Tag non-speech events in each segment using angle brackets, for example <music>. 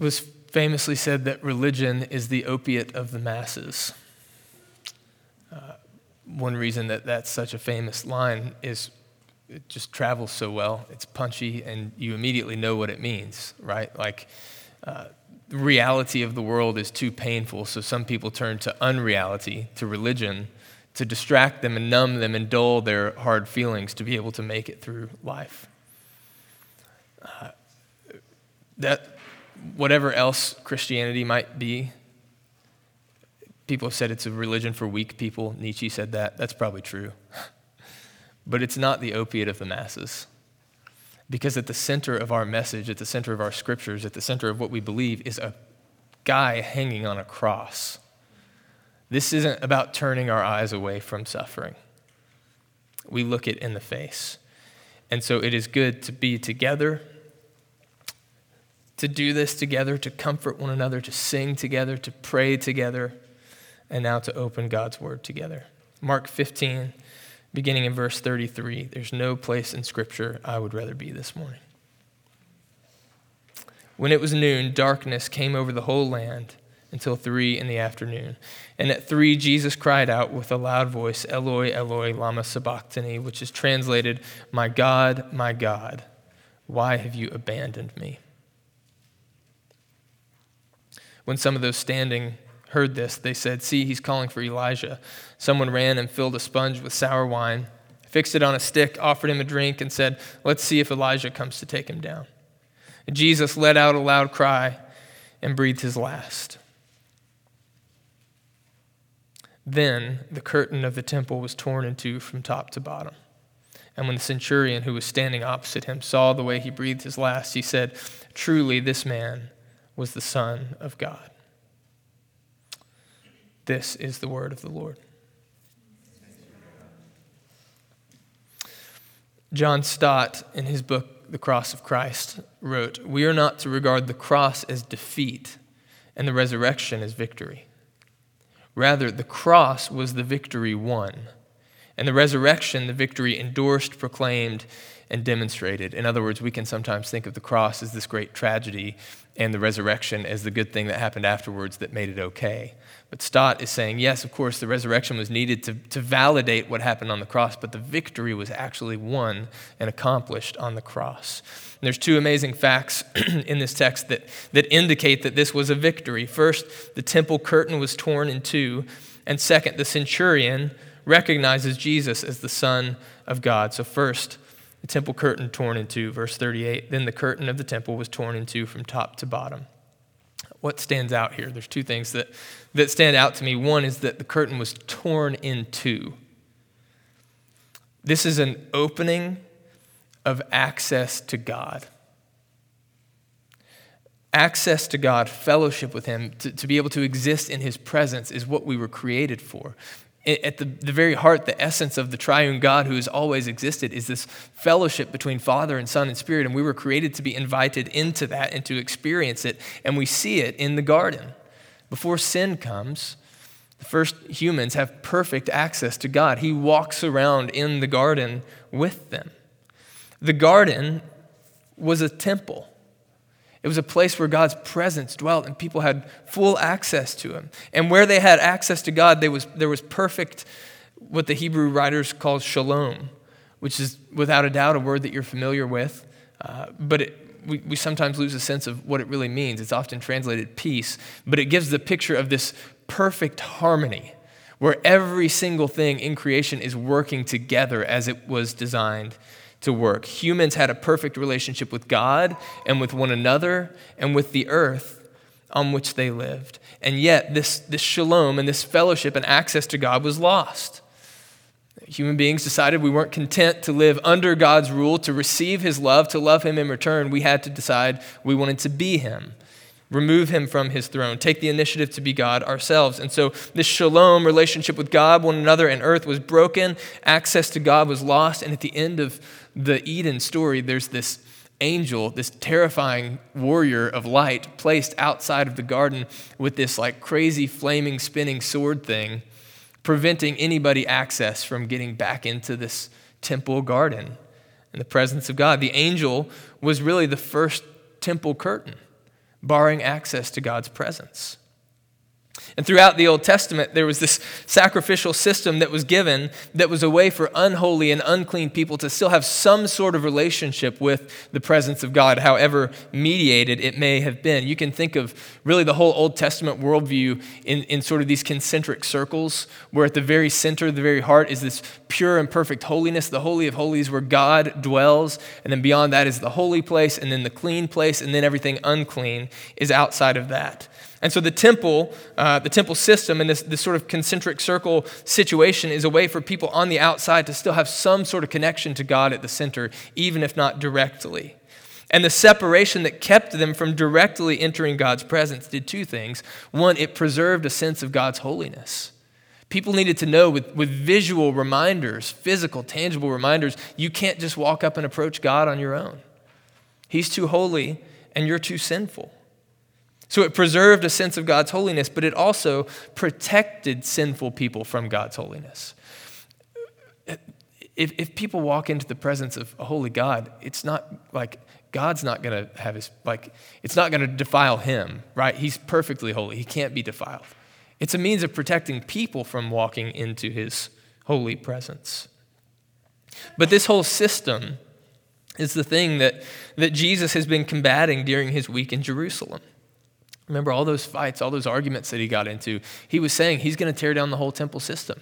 It was famously said that religion is the opiate of the masses. Uh, one reason that that's such a famous line is it just travels so well. It's punchy, and you immediately know what it means, right? Like, uh, the reality of the world is too painful, so some people turn to unreality, to religion, to distract them and numb them and dull their hard feelings to be able to make it through life. Uh, that, whatever else Christianity might be, people have said it's a religion for weak people. Nietzsche said that. That's probably true. <laughs> but it's not the opiate of the masses. Because at the center of our message, at the center of our scriptures, at the center of what we believe is a guy hanging on a cross. This isn't about turning our eyes away from suffering. We look it in the face. And so it is good to be together, to do this together, to comfort one another, to sing together, to pray together, and now to open God's word together. Mark 15 beginning in verse 33. There's no place in Scripture I would rather be this morning. When it was noon, darkness came over the whole land until three in the afternoon. And at three, Jesus cried out with a loud voice, Eloi, Eloi, Lama Sabachthani, which is translated, My God, my God, why have you abandoned me? When some of those standing heard this, they said, See, he's calling for Elijah. Someone ran and filled a sponge with sour wine, fixed it on a stick, offered him a drink, and said, Let's see if Elijah comes to take him down. Jesus let out a loud cry and breathed his last. Then the curtain of the temple was torn in two from top to bottom. And when the centurion who was standing opposite him saw the way he breathed his last, he said, Truly, this man was the Son of God. This is the word of the Lord. John Stott, in his book, The Cross of Christ, wrote We are not to regard the cross as defeat and the resurrection as victory. Rather, the cross was the victory won, and the resurrection, the victory endorsed, proclaimed, and demonstrated. In other words, we can sometimes think of the cross as this great tragedy and the resurrection as the good thing that happened afterwards that made it okay. But Stott is saying, yes, of course, the resurrection was needed to, to validate what happened on the cross, but the victory was actually won and accomplished on the cross. And there's two amazing facts <clears throat> in this text that, that indicate that this was a victory. First, the temple curtain was torn in two. And second, the centurion recognizes Jesus as the Son of God. So, first, the temple curtain torn in two, verse 38. Then the curtain of the temple was torn in two from top to bottom. What stands out here? There's two things that, that stand out to me. One is that the curtain was torn in two. This is an opening of access to God. Access to God, fellowship with Him, to, to be able to exist in His presence is what we were created for at the, the very heart, the essence of the triune God who has always existed is this fellowship between Father and Son and Spirit. And we were created to be invited into that and to experience it. And we see it in the garden. Before sin comes, the first humans have perfect access to God. He walks around in the garden with them. The garden was a temple. It was a place where God's presence dwelt and people had full access to him. And where they had access to God, there was, there was perfect, what the Hebrew writers call shalom, which is without a doubt a word that you're familiar with. Uh, but it, we, we sometimes lose a sense of what it really means. It's often translated peace, but it gives the picture of this perfect harmony where every single thing in creation is working together as it was designed to work. Humans had a perfect relationship with God and with one another and with the earth on which they lived. And yet, this, this shalom and this fellowship and access to God was lost. Human beings decided we weren't content to live under God's rule, to receive His love, to love Him in return. We had to decide we wanted to be Him remove him from his throne, take the initiative to be God ourselves. And so this shalom relationship with God, one another, and earth was broken. Access to God was lost. And at the end of the Eden story, there's this angel, this terrifying warrior of light, placed outside of the garden with this like crazy flaming spinning sword thing, preventing anybody access from getting back into this temple garden in the presence of God. The angel was really the first temple curtain. Barring access to God's presence. And throughout the Old Testament, there was this sacrificial system that was given that was a way for unholy and unclean people to still have some sort of relationship with the presence of God, however mediated it may have been. You can think of really the whole Old Testament worldview in, in sort of these concentric circles, where at the very center, the very heart, is this pure and perfect holiness, the Holy of Holies, where God dwells. And then beyond that is the holy place, and then the clean place, and then everything unclean is outside of that. And so the temple, uh, the temple system, and this, this sort of concentric circle situation is a way for people on the outside to still have some sort of connection to God at the center, even if not directly. And the separation that kept them from directly entering God's presence did two things. One, it preserved a sense of God's holiness. People needed to know with, with visual reminders, physical, tangible reminders, you can't just walk up and approach God on your own. He's too holy and you're too sinful. So it preserved a sense of God's holiness, but it also protected sinful people from God's holiness. If, if people walk into the presence of a holy God, it's not like God's not going to have his, like, it's not going to defile him, right? He's perfectly holy. He can't be defiled. It's a means of protecting people from walking into his holy presence. But this whole system is the thing that, that Jesus has been combating during his week in Jerusalem. Remember all those fights, all those arguments that he got into? He was saying he's going to tear down the whole temple system.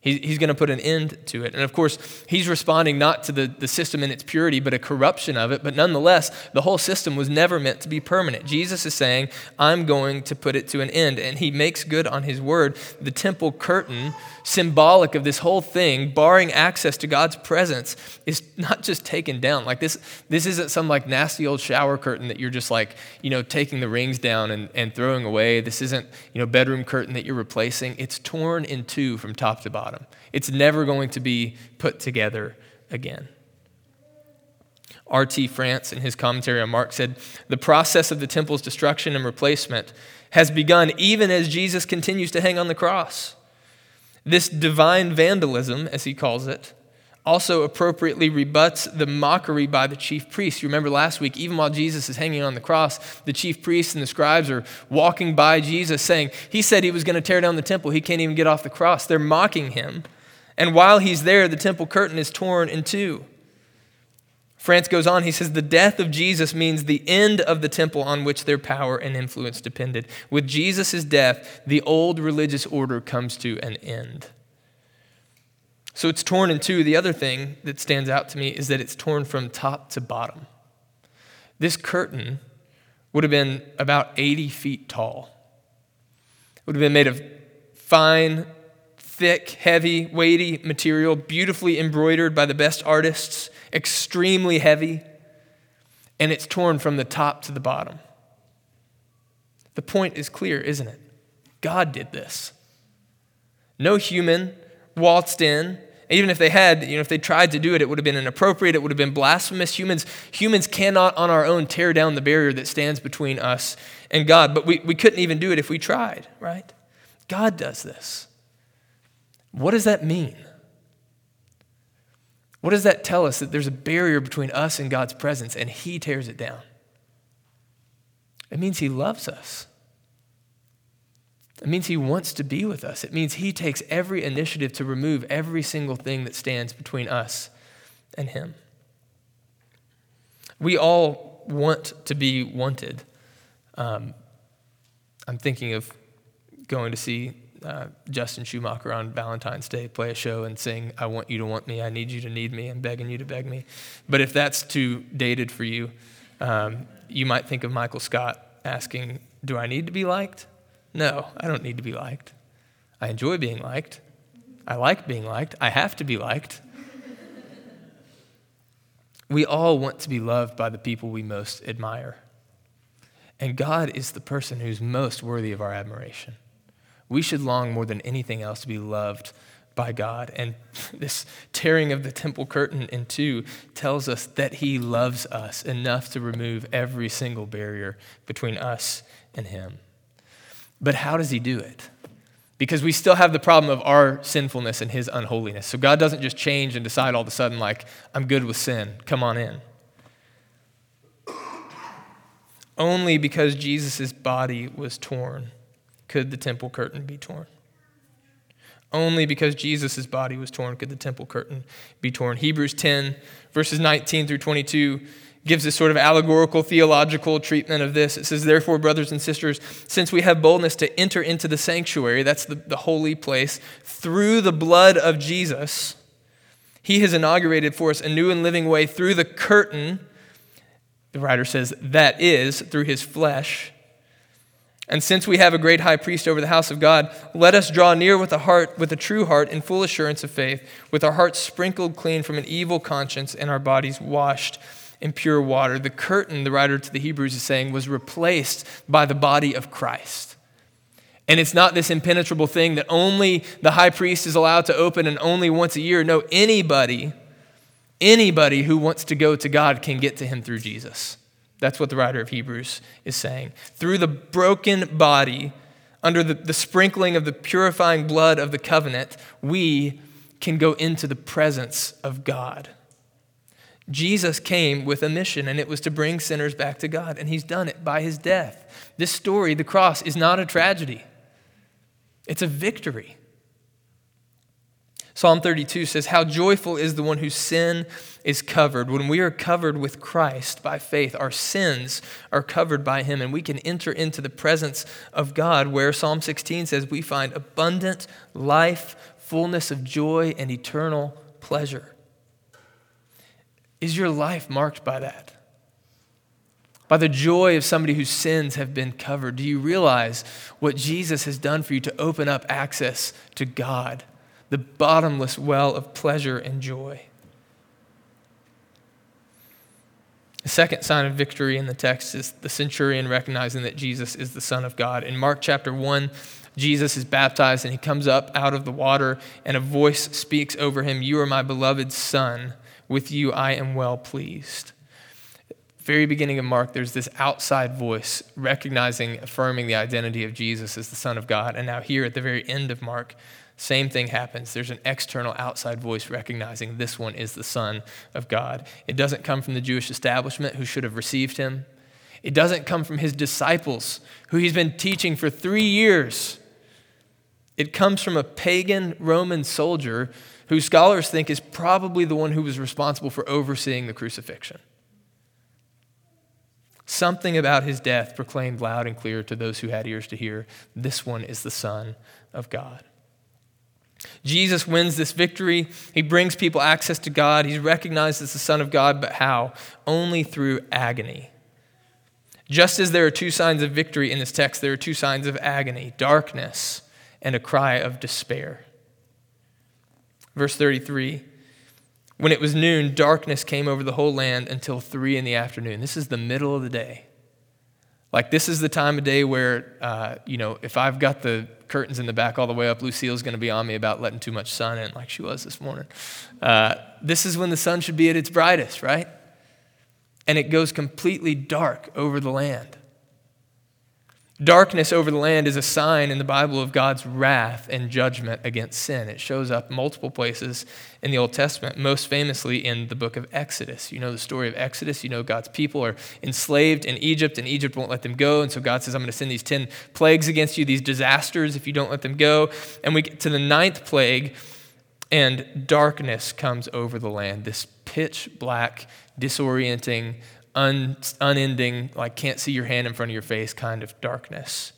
he's going to put an end to it. And of course, he's responding not to the, the system in its purity, but a corruption of it. But nonetheless, the whole system was never meant to be permanent. Jesus is saying, I'm going to put it to an end. And he makes good on his word. The temple curtain symbolic of this whole thing, barring access to God's presence, is not just taken down. Like this, this isn't some like nasty old shower curtain that you're just like, you know, taking the rings down and, and throwing away. This isn't, you know, bedroom curtain that you're replacing. It's torn in two from top to bottom. It's never going to be put together again. R.T. France, in his commentary on Mark, said the process of the temple's destruction and replacement has begun even as Jesus continues to hang on the cross. This divine vandalism, as he calls it, also appropriately rebuts the mockery by the chief priests. You remember last week, even while Jesus is hanging on the cross, the chief priests and the scribes are walking by Jesus saying, He said he was going to tear down the temple. He can't even get off the cross. They're mocking him. And while he's there, the temple curtain is torn in two. France goes on, he says, The death of Jesus means the end of the temple on which their power and influence depended. With Jesus' death, the old religious order comes to an end. So it's torn in two. The other thing that stands out to me is that it's torn from top to bottom. This curtain would have been about 80 feet tall, it would have been made of fine, thick, heavy, weighty material, beautifully embroidered by the best artists extremely heavy, and it's torn from the top to the bottom. The point is clear, isn't it? God did this. No human waltzed in. Even if they had, you know, if they tried to do it, it would have been inappropriate. It would have been blasphemous. Humans, humans cannot on our own tear down the barrier that stands between us and God. But we, we couldn't even do it if we tried, right? God does this. What does that mean? What does that tell us? That there's a barrier between us and God's presence, and He tears it down. It means He loves us. It means He wants to be with us. It means He takes every initiative to remove every single thing that stands between us and Him. We all want to be wanted. Um, I'm thinking of going to see uh, Justin Schumacher on Valentine's Day play a show and sing, I want you to want me, I need you to need me, I'm begging you to beg me. But if that's too dated for you, um, you might think of Michael Scott asking, Do I need to be liked? No, I don't need to be liked. I enjoy being liked. I like being liked. I have to be liked. we all want to be loved by the people we most admire. And God is the person who's most worthy of our admiration. We should long more than anything else to be loved by God. And <laughs> this tearing of the temple curtain in two tells us that He loves us enough to remove every single barrier between us and Him. But how does He do it? Because we still have the problem of our sinfulness and His unholiness. So God doesn't just change and decide all of a sudden, like, I'm good with sin, come on in. Only because Jesus' body was torn could the temple curtain be torn. Only because Jesus' body was torn could the temple curtain be torn. Hebrews 10, verses 19 through 22 gives this sort of allegorical theological treatment of this. It says, Therefore, brothers and sisters, since we have boldness to enter into the sanctuary, that's the, the holy place, through the blood of Jesus, he has inaugurated for us a new and living way through the curtain. The writer says, that is, through his flesh. And since we have a great high priest over the house of God, let us draw near with a heart, with a true heart, in full assurance of faith, with our hearts sprinkled clean from an evil conscience and our bodies washed in pure water. The curtain, the writer to the Hebrews is saying, was replaced by the body of Christ. And it's not this impenetrable thing that only the high priest is allowed to open and only once a year. No, anybody, anybody who wants to go to God can get to him through Jesus. That's what the writer of Hebrews is saying. Through the broken body, under the, the sprinkling of the purifying blood of the covenant, we can go into the presence of God. Jesus came with a mission, and it was to bring sinners back to God, and he's done it by his death. This story, the cross, is not a tragedy, it's a victory. Psalm 32 says, How joyful is the one whose sin is covered. When we are covered with Christ by faith, our sins are covered by him, and we can enter into the presence of God, where Psalm 16 says, We find abundant life, fullness of joy, and eternal pleasure. Is your life marked by that? By the joy of somebody whose sins have been covered? Do you realize what Jesus has done for you to open up access to God, the bottomless well of pleasure and joy? The second sign of victory in the text is the centurion recognizing that Jesus is the Son of God. In Mark chapter 1, Jesus is baptized and he comes up out of the water, and a voice speaks over him You are my beloved Son. With you I am well pleased. Very beginning of Mark, there's this outside voice recognizing, affirming the identity of Jesus as the Son of God. And now, here at the very end of Mark, same thing happens. There's an external outside voice recognizing this one is the Son of God. It doesn't come from the Jewish establishment who should have received him, it doesn't come from his disciples who he's been teaching for three years. It comes from a pagan Roman soldier who scholars think is probably the one who was responsible for overseeing the crucifixion. Something about his death proclaimed loud and clear to those who had ears to hear this one is the Son of God. Jesus wins this victory. He brings people access to God. He's recognized as the Son of God, but how? Only through agony. Just as there are two signs of victory in this text, there are two signs of agony darkness and a cry of despair. Verse 33 When it was noon, darkness came over the whole land until three in the afternoon. This is the middle of the day. Like, this is the time of day where, uh, you know, if I've got the curtains in the back all the way up, Lucille's going to be on me about letting too much sun in, like she was this morning. Uh, this is when the sun should be at its brightest, right? And it goes completely dark over the land. Darkness over the land is a sign in the Bible of God's wrath and judgment against sin. It shows up multiple places in the Old Testament, most famously in the book of Exodus. You know the story of Exodus. You know God's people are enslaved in Egypt, and Egypt won't let them go. And so God says, I'm going to send these 10 plagues against you, these disasters, if you don't let them go. And we get to the ninth plague, and darkness comes over the land, this pitch black, disorienting, un, unending, like can't see your hand in front of your face kind of darkness.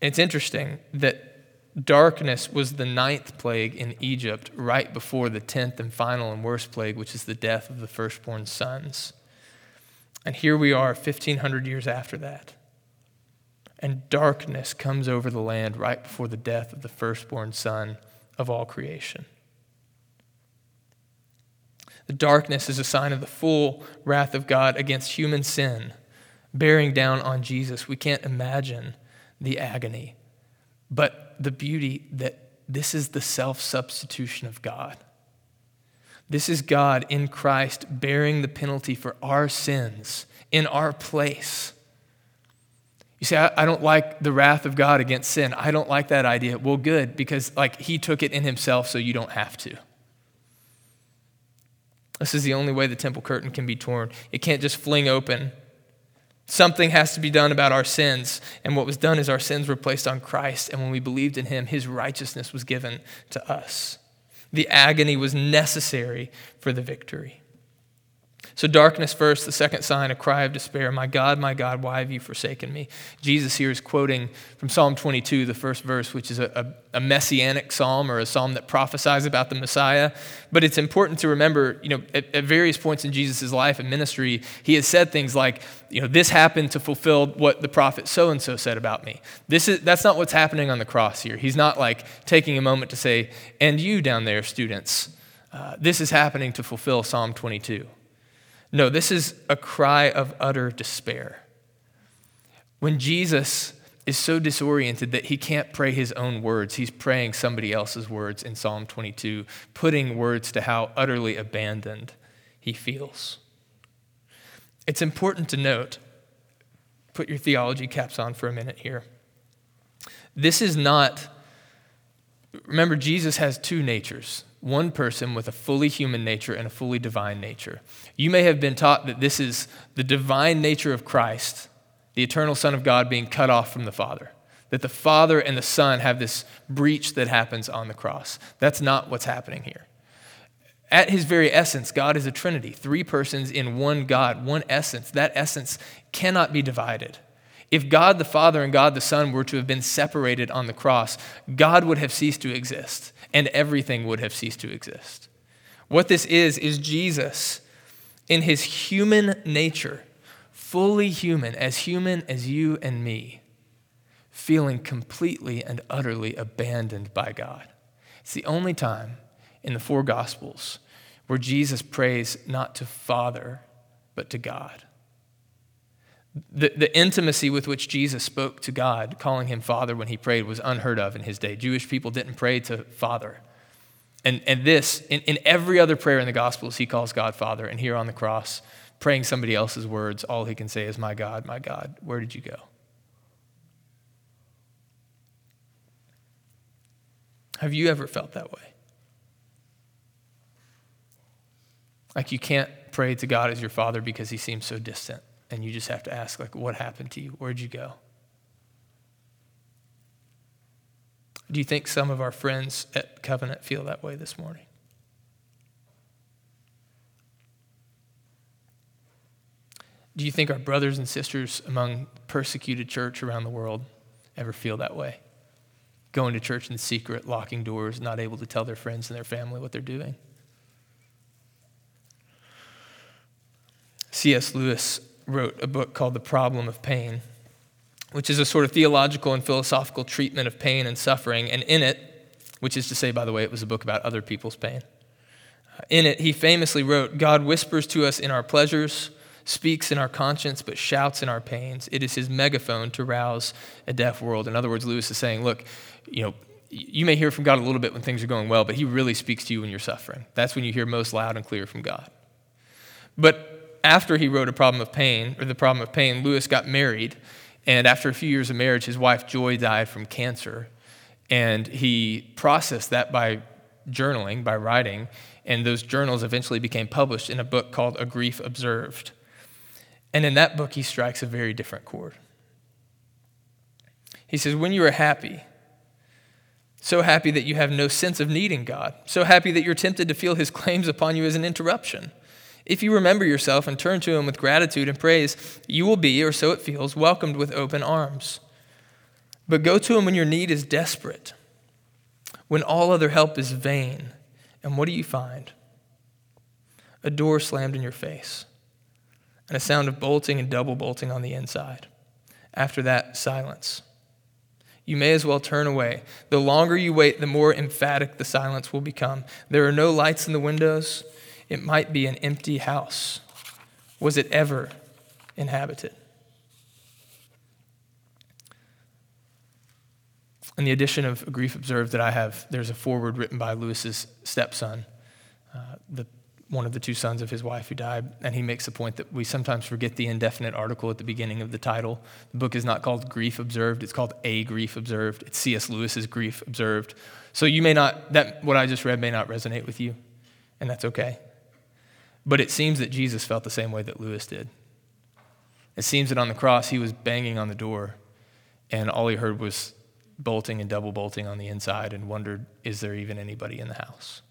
It's interesting that darkness was the ninth plague in Egypt right before the tenth and final and worst plague, which is the death of the firstborn sons. And here we are 1,500 years after that. And darkness comes over the land right before the death of the firstborn son of all creation. The darkness is a sign of the full wrath of God against human sin, bearing down on Jesus. We can't imagine the agony, but the beauty that this is the self substitution of God. This is God in Christ bearing the penalty for our sins in our place. You see, I, I, don't like the wrath of God against sin. I don't like that idea. Well, good, because like he took it in himself so you don't have to. This is the only way the temple curtain can be torn. It can't just fling open. Something has to be done about our sins. And what was done is our sins were placed on Christ. And when we believed in him, his righteousness was given to us. The agony was necessary for the victory. So, darkness first, the second sign, a cry of despair. My God, my God, why have you forsaken me? Jesus here is quoting from Psalm 22, the first verse, which is a, a, a, messianic psalm or a psalm that prophesies about the Messiah. But it's important to remember, you know, at, at various points in Jesus' life and ministry, he has said things like, you know, this happened to fulfill what the prophet so and so said about me. This is, that's not what's happening on the cross here. He's not like taking a moment to say, and you down there, students, uh, this is happening to fulfill Psalm 22. No, this is a cry of utter despair. When Jesus is so disoriented that he can't pray his own words, he's praying somebody else's words in Psalm 22, putting words to how utterly abandoned he feels. It's important to note, put your theology caps on for a minute here. This is not, remember, Jesus has two natures one person with a fully human nature and a fully divine nature. You may have been taught that this is the divine nature of Christ, the eternal Son of God being cut off from the Father. That the Father and the Son have this breach that happens on the cross. That's not what's happening here. At his very essence, God is a Trinity, three persons in one God, one essence. That essence cannot be divided. If God the Father and God the Son were to have been separated on the cross, God would have ceased to exist, and everything would have ceased to exist. What this is, is Jesus in his human nature, fully human, as human as you and me, feeling completely and utterly abandoned by God. It's the only time in the four Gospels where Jesus prays not to Father, but to God. The, the intimacy with which Jesus spoke to God, calling him Father when he prayed, was unheard of in his day. Jewish people didn't pray to Father. And, and this, in, in every other prayer in the Gospels, he calls God Father. And here on the cross, praying somebody else's words, all he can say is, My God, my God, where did you go? Have you ever felt that way? Like you can't pray to God as your Father because he seems so distant and you just have to ask like what happened to you? Where'd you go? Do you think some of our friends at covenant feel that way this morning? Do you think our brothers and sisters among persecuted church around the world ever feel that way? Going to church in secret locking doors not able to tell their friends and their family what they're doing? C.S. Lewis wrote a book called The Problem of Pain, which is a sort of theological and philosophical treatment of pain and suffering. And in it, which is to say, by the way, it was a book about other people's pain. Uh, in it, he famously wrote God whispers to us in our pleasures, speaks in our conscience, but shouts in our pains. It is his megaphone to rouse a deaf world. In other words, Lewis is saying, look, you know, you may hear from God a little bit when things are going well, but he really speaks to you when you're suffering. That's when you hear most loud and clear from God. But after he wrote A Problem of Pain, or The Problem of Pain, Lewis got married. And after a few years of marriage, his wife Joy died from cancer. And he processed that by journaling, by writing. And those journals eventually became published in a book called A Grief Observed. And in that book, he strikes a very different chord. He says, When you are happy, so happy that you have no sense of needing God, so happy that you're tempted to feel his claims upon you as an interruption if you remember yourself and turn to Him with gratitude and praise, you will be, or so it feels, welcomed with open arms. But go to Him when your need is desperate, when all other help is vain. And what do you find? A door slammed in your face, and a sound of bolting and double bolting on the inside. After that, silence. You may as well turn away. The longer you wait, the more emphatic the silence will become. There are no lights in the windows. It might be an empty house. Was it ever inhabited? In the edition of Grief Observed that I have, there's a foreword written by Lewis's stepson, uh, the, one of the two sons of his wife who died, and he makes the point that we sometimes forget the indefinite article at the beginning of the title. The book is not called Grief Observed, it's called A Grief Observed. It's C.S. Lewis's Grief Observed. So you may not, that what I just read may not resonate with you, and that's okay. But it seems that Jesus felt the same way that Lewis did. It seems that on the cross, he was banging on the door, and all he heard was bolting and double bolting on the inside and wondered, is there even anybody in the house?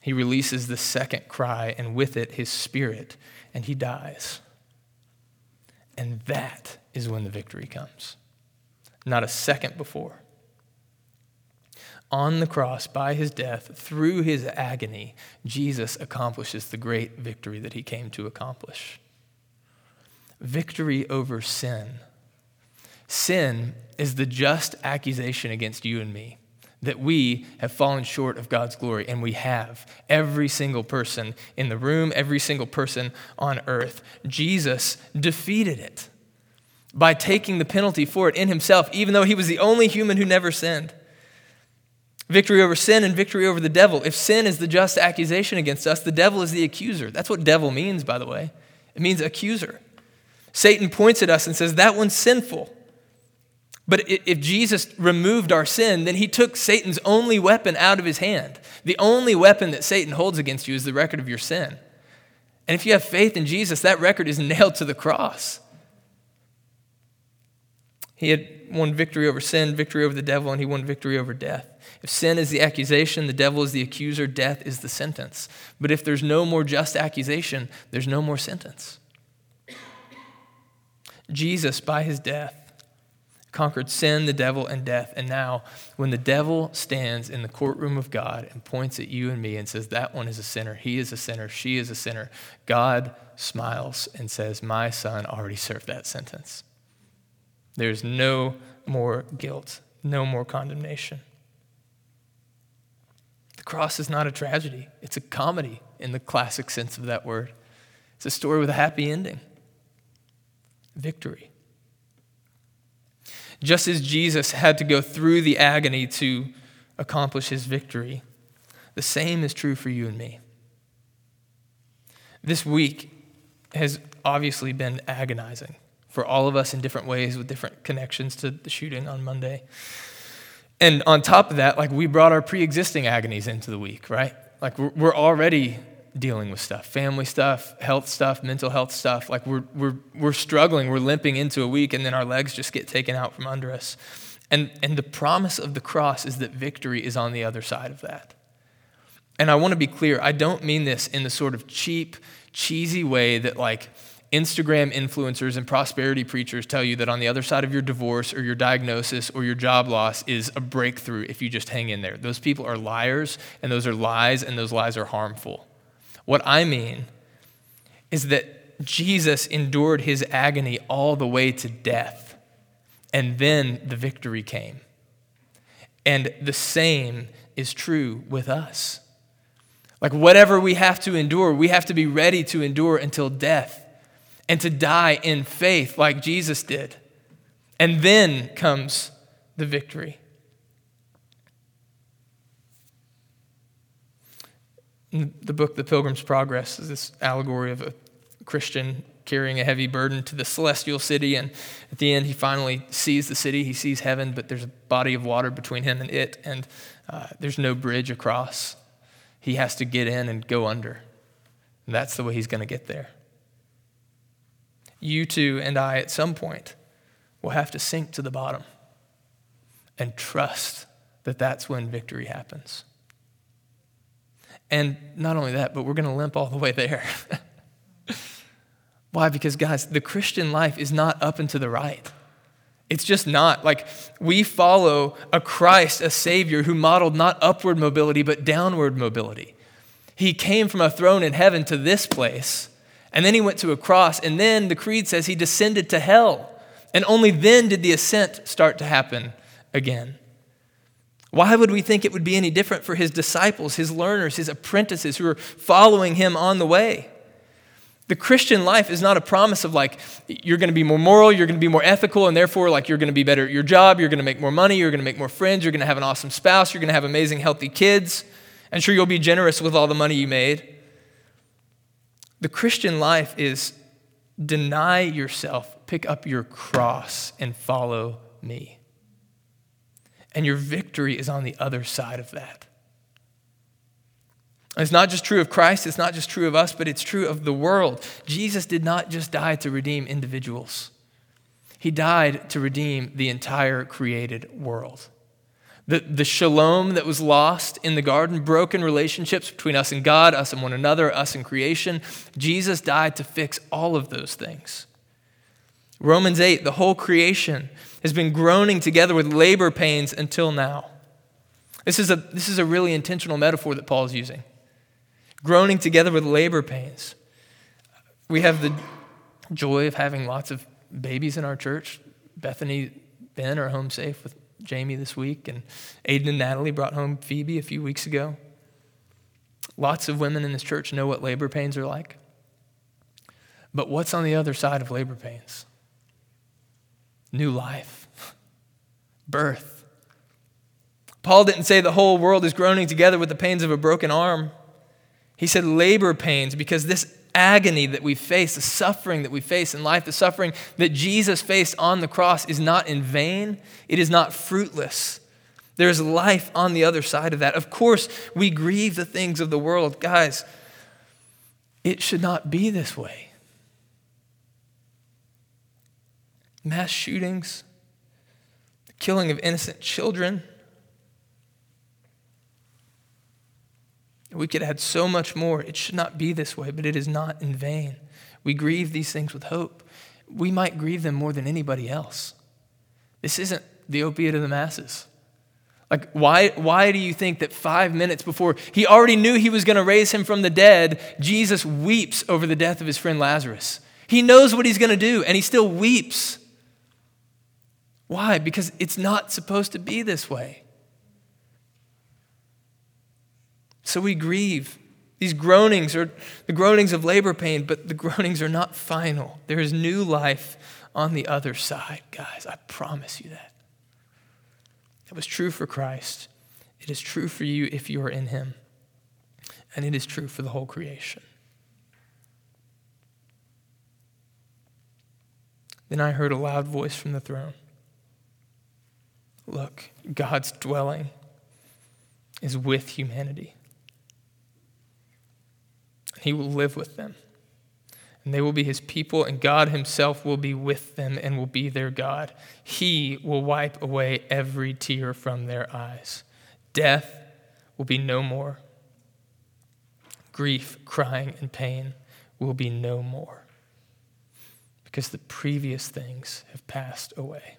He releases the second cry, and with it, his spirit, and he dies. And that is when the victory comes, not a second before. On the cross, by his death, through his agony, Jesus accomplishes the great victory that he came to accomplish victory over sin. Sin is the just accusation against you and me that we have fallen short of God's glory, and we have. Every single person in the room, every single person on earth. Jesus defeated it by taking the penalty for it in himself, even though he was the only human who never sinned. Victory over sin and victory over the devil. If sin is the just accusation against us, the devil is the accuser. That's what devil means, by the way. It means accuser. Satan points at us and says, That one's sinful. But if Jesus removed our sin, then he took Satan's only weapon out of his hand. The only weapon that Satan holds against you is the record of your sin. And if you have faith in Jesus, that record is <laughs> nailed to the cross. He had won victory over sin, victory over the devil, and he won victory over death. If sin is the accusation, the devil is the accuser, death is the sentence. But if there's no more just accusation, there's no more sentence. Jesus, by his death, conquered sin, the devil, and death. And now, when the devil stands in the courtroom of God and points at you and me and says, That one is a sinner, he is a sinner, she is a sinner, God smiles and says, My son already served that sentence. There's no more guilt, no more condemnation. The cross is not a tragedy, it's a comedy in the classic sense of that word. It's a story with a happy ending victory. Just as Jesus had to go through the agony to accomplish his victory, the same is true for you and me. This week has obviously been agonizing for all of us in different ways with different connections to the shooting on Monday. And on top of that, like we brought our pre existing agonies into the week, right? Like we're already dealing with stuff family stuff, health stuff, mental health stuff. Like we're, we're, we're struggling, we're limping into a week, and then our legs just get taken out from under us. And, and the promise of the cross is that victory is on the other side of that. And I want to be clear, I don't mean this in the sort of cheap, cheesy way that like Instagram influencers and prosperity preachers tell you that on the other side of your divorce or your diagnosis or your job loss is a breakthrough if you just hang in there. Those people are liars, and those are lies, and those lies are harmful. What I mean is that Jesus endured his agony all the way to death, and then the victory came. And the same is true with us. Like, whatever we have to endure, we have to be ready to endure until death and to die in faith like Jesus did. And then comes the victory. the book, The Pilgrim's Progress, is this allegory of a Christian carrying a heavy burden to the celestial city. And at the end, he finally sees the city, he sees heaven, but there's a body of water between him and it, and uh, there's no bridge across. He has to get in and go under. And that's the way he's going to get there. You too and I, at some point, will have to sink to the bottom and trust that that's when victory happens. And not only that, but we're going to limp all the way there. <laughs> Why? Because, guys, the Christian life is not up and to the right. It's just not. Like, we follow a Christ, a Savior, who modeled not upward mobility, but downward mobility. He came from a throne in heaven to this place, and then he went to a cross, and then the Creed says he descended to hell. And only then did the ascent start to happen again. Why would we think it would be any different for his disciples, his learners, his apprentices who are following him on the way? The Christian life is not a promise of like, you're going to be more moral, you're going to be more ethical, and therefore, like, you're going to be better at your job, you're going to make more money, you're going to make more friends, you're going to have an awesome spouse, you're going to have amazing, healthy kids, and sure, you'll be generous with all the money you made. The Christian life is deny yourself, pick up your cross, and follow me and your victory is on the other side of that. It's not just true of Christ, it's not just true of us, but it's true of the world. Jesus did not just die to redeem individuals, He died to redeem the entire created world. The, the shalom that was lost in the garden, broken relationships between us and God, us and one another, us and creation, Jesus died to fix all of those things. Romans 8, the whole creation has been groaning together with labor pains until now. This is a, this is a really intentional metaphor that Paul is using. Groaning together with labor pains. We have the joy of having lots of babies in our church. Bethany, Ben are home safe with Jamie this week, and Aiden and Natalie brought home Phoebe a few weeks ago. Lots of women in this church know what labor pains are like. But what's on the other side of labor pains? New life, <laughs> birth. Paul didn't say the whole world is groaning together with the pains of a broken arm. He said labor pains because this agony that we face, the suffering that we face in life, the suffering that Jesus faced on the cross is not in vain, it is not fruitless. There's life on the other side of that. Of course, we grieve the things of the world. Guys, it should not be this way. Mass shootings, the killing of innocent children We could add so much more. It should not be this way, but it is not in vain. We grieve these things with hope. We might grieve them more than anybody else. This isn't the opiate of the masses. Like, why, why do you think that five minutes before he already knew he was going to raise him from the dead, Jesus weeps over the death of his friend Lazarus? He knows what he's going to do, and he still weeps. Why? Because it's not supposed to be this way. So we grieve. These groanings are the groanings of labor pain, but the groanings are not final. There is new life on the other side, guys. I promise you that. It was true for Christ. It is true for you if you are in Him. And it is true for the whole creation. Then I heard a loud voice from the throne Look, God's dwelling is with humanity. He will live with them. And they will be his people, and God himself will be with them and will be their God. He will wipe away every tear from their eyes. Death will be no more. Grief, crying, and pain will be no more because the previous things have passed away.